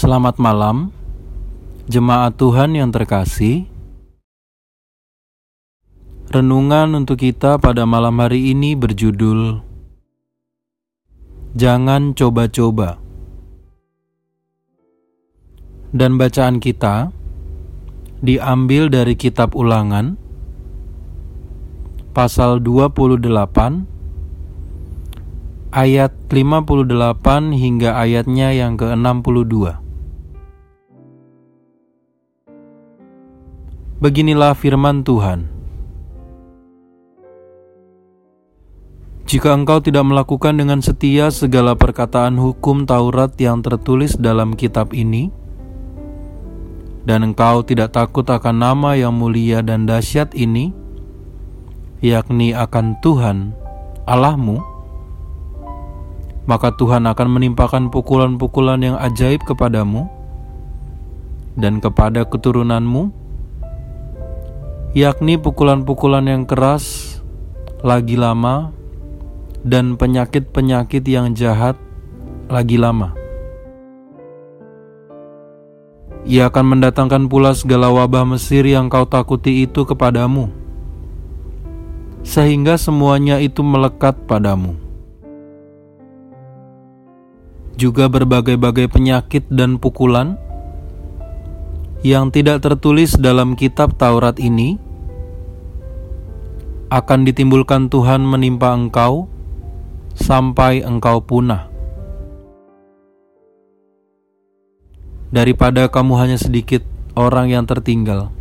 Selamat malam, jemaat Tuhan yang terkasih. Renungan untuk kita pada malam hari ini berjudul Jangan Coba-Coba. Dan bacaan kita diambil dari kitab Ulangan pasal 28 ayat 58 hingga ayatnya yang ke-62. Beginilah firman Tuhan. Jika engkau tidak melakukan dengan setia segala perkataan hukum Taurat yang tertulis dalam kitab ini, dan engkau tidak takut akan nama yang mulia dan dahsyat ini, yakni akan Tuhan Allahmu, maka Tuhan akan menimpakan pukulan-pukulan yang ajaib kepadamu dan kepada keturunanmu, yakni pukulan-pukulan yang keras, lagi lama, dan penyakit-penyakit yang jahat lagi lama. Ia akan mendatangkan pula segala wabah Mesir yang kau takuti itu kepadamu, sehingga semuanya itu melekat padamu juga berbagai-bagai penyakit dan pukulan yang tidak tertulis dalam kitab Taurat ini akan ditimbulkan Tuhan menimpa engkau sampai engkau punah. Daripada kamu hanya sedikit orang yang tertinggal,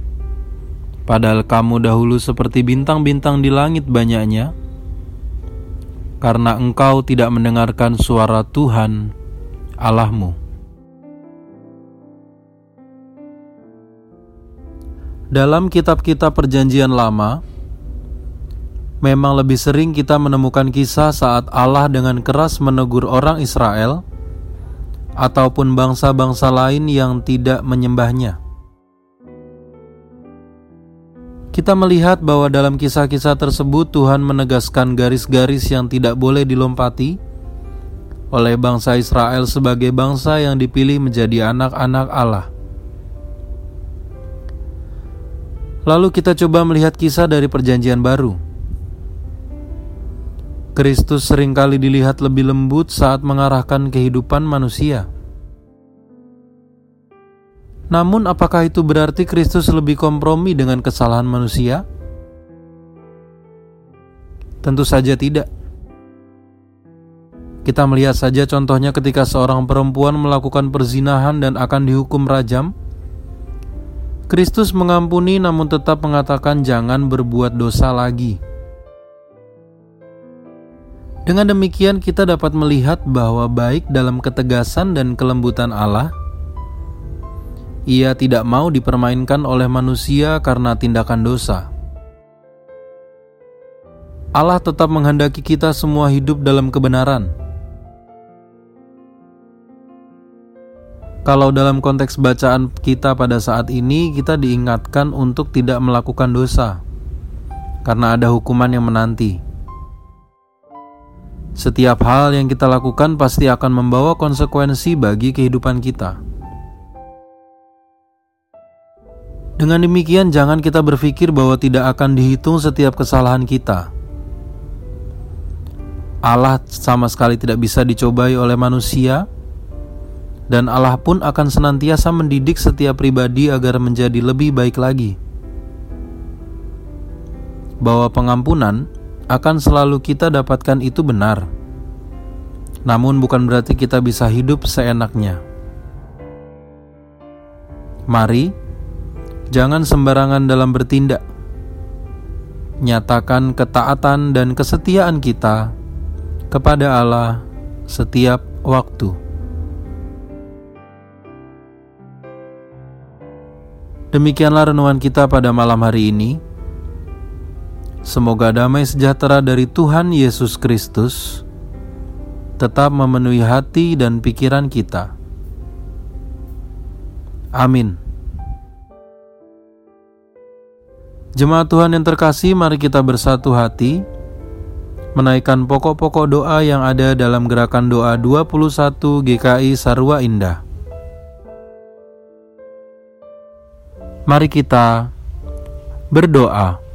padahal kamu dahulu seperti bintang-bintang di langit banyaknya, karena engkau tidak mendengarkan suara Tuhan Allahmu. Dalam kitab-kitab Perjanjian Lama, memang lebih sering kita menemukan kisah saat Allah dengan keras menegur orang Israel ataupun bangsa-bangsa lain yang tidak menyembahnya. Kita melihat bahwa dalam kisah-kisah tersebut Tuhan menegaskan garis-garis yang tidak boleh dilompati oleh bangsa Israel sebagai bangsa yang dipilih menjadi anak-anak Allah. Lalu kita coba melihat kisah dari Perjanjian Baru. Kristus sering kali dilihat lebih lembut saat mengarahkan kehidupan manusia. Namun, apakah itu berarti Kristus lebih kompromi dengan kesalahan manusia? Tentu saja tidak. Kita melihat saja contohnya ketika seorang perempuan melakukan perzinahan dan akan dihukum rajam. Kristus mengampuni namun tetap mengatakan jangan berbuat dosa lagi. Dengan demikian kita dapat melihat bahwa baik dalam ketegasan dan kelembutan Allah, ia tidak mau dipermainkan oleh manusia karena tindakan dosa. Allah tetap menghendaki kita semua hidup dalam kebenaran Kalau dalam konteks bacaan kita pada saat ini, kita diingatkan untuk tidak melakukan dosa karena ada hukuman yang menanti. Setiap hal yang kita lakukan pasti akan membawa konsekuensi bagi kehidupan kita. Dengan demikian, jangan kita berpikir bahwa tidak akan dihitung setiap kesalahan kita. Allah sama sekali tidak bisa dicobai oleh manusia dan Allah pun akan senantiasa mendidik setiap pribadi agar menjadi lebih baik lagi. Bahwa pengampunan akan selalu kita dapatkan itu benar, namun bukan berarti kita bisa hidup seenaknya. Mari, jangan sembarangan dalam bertindak. Nyatakan ketaatan dan kesetiaan kita kepada Allah setiap waktu. Demikianlah renungan kita pada malam hari ini. Semoga damai sejahtera dari Tuhan Yesus Kristus tetap memenuhi hati dan pikiran kita. Amin. Jemaat Tuhan yang terkasih, mari kita bersatu hati menaikkan pokok-pokok doa yang ada dalam gerakan doa 21 GKI Sarwa Indah. Mari kita berdoa.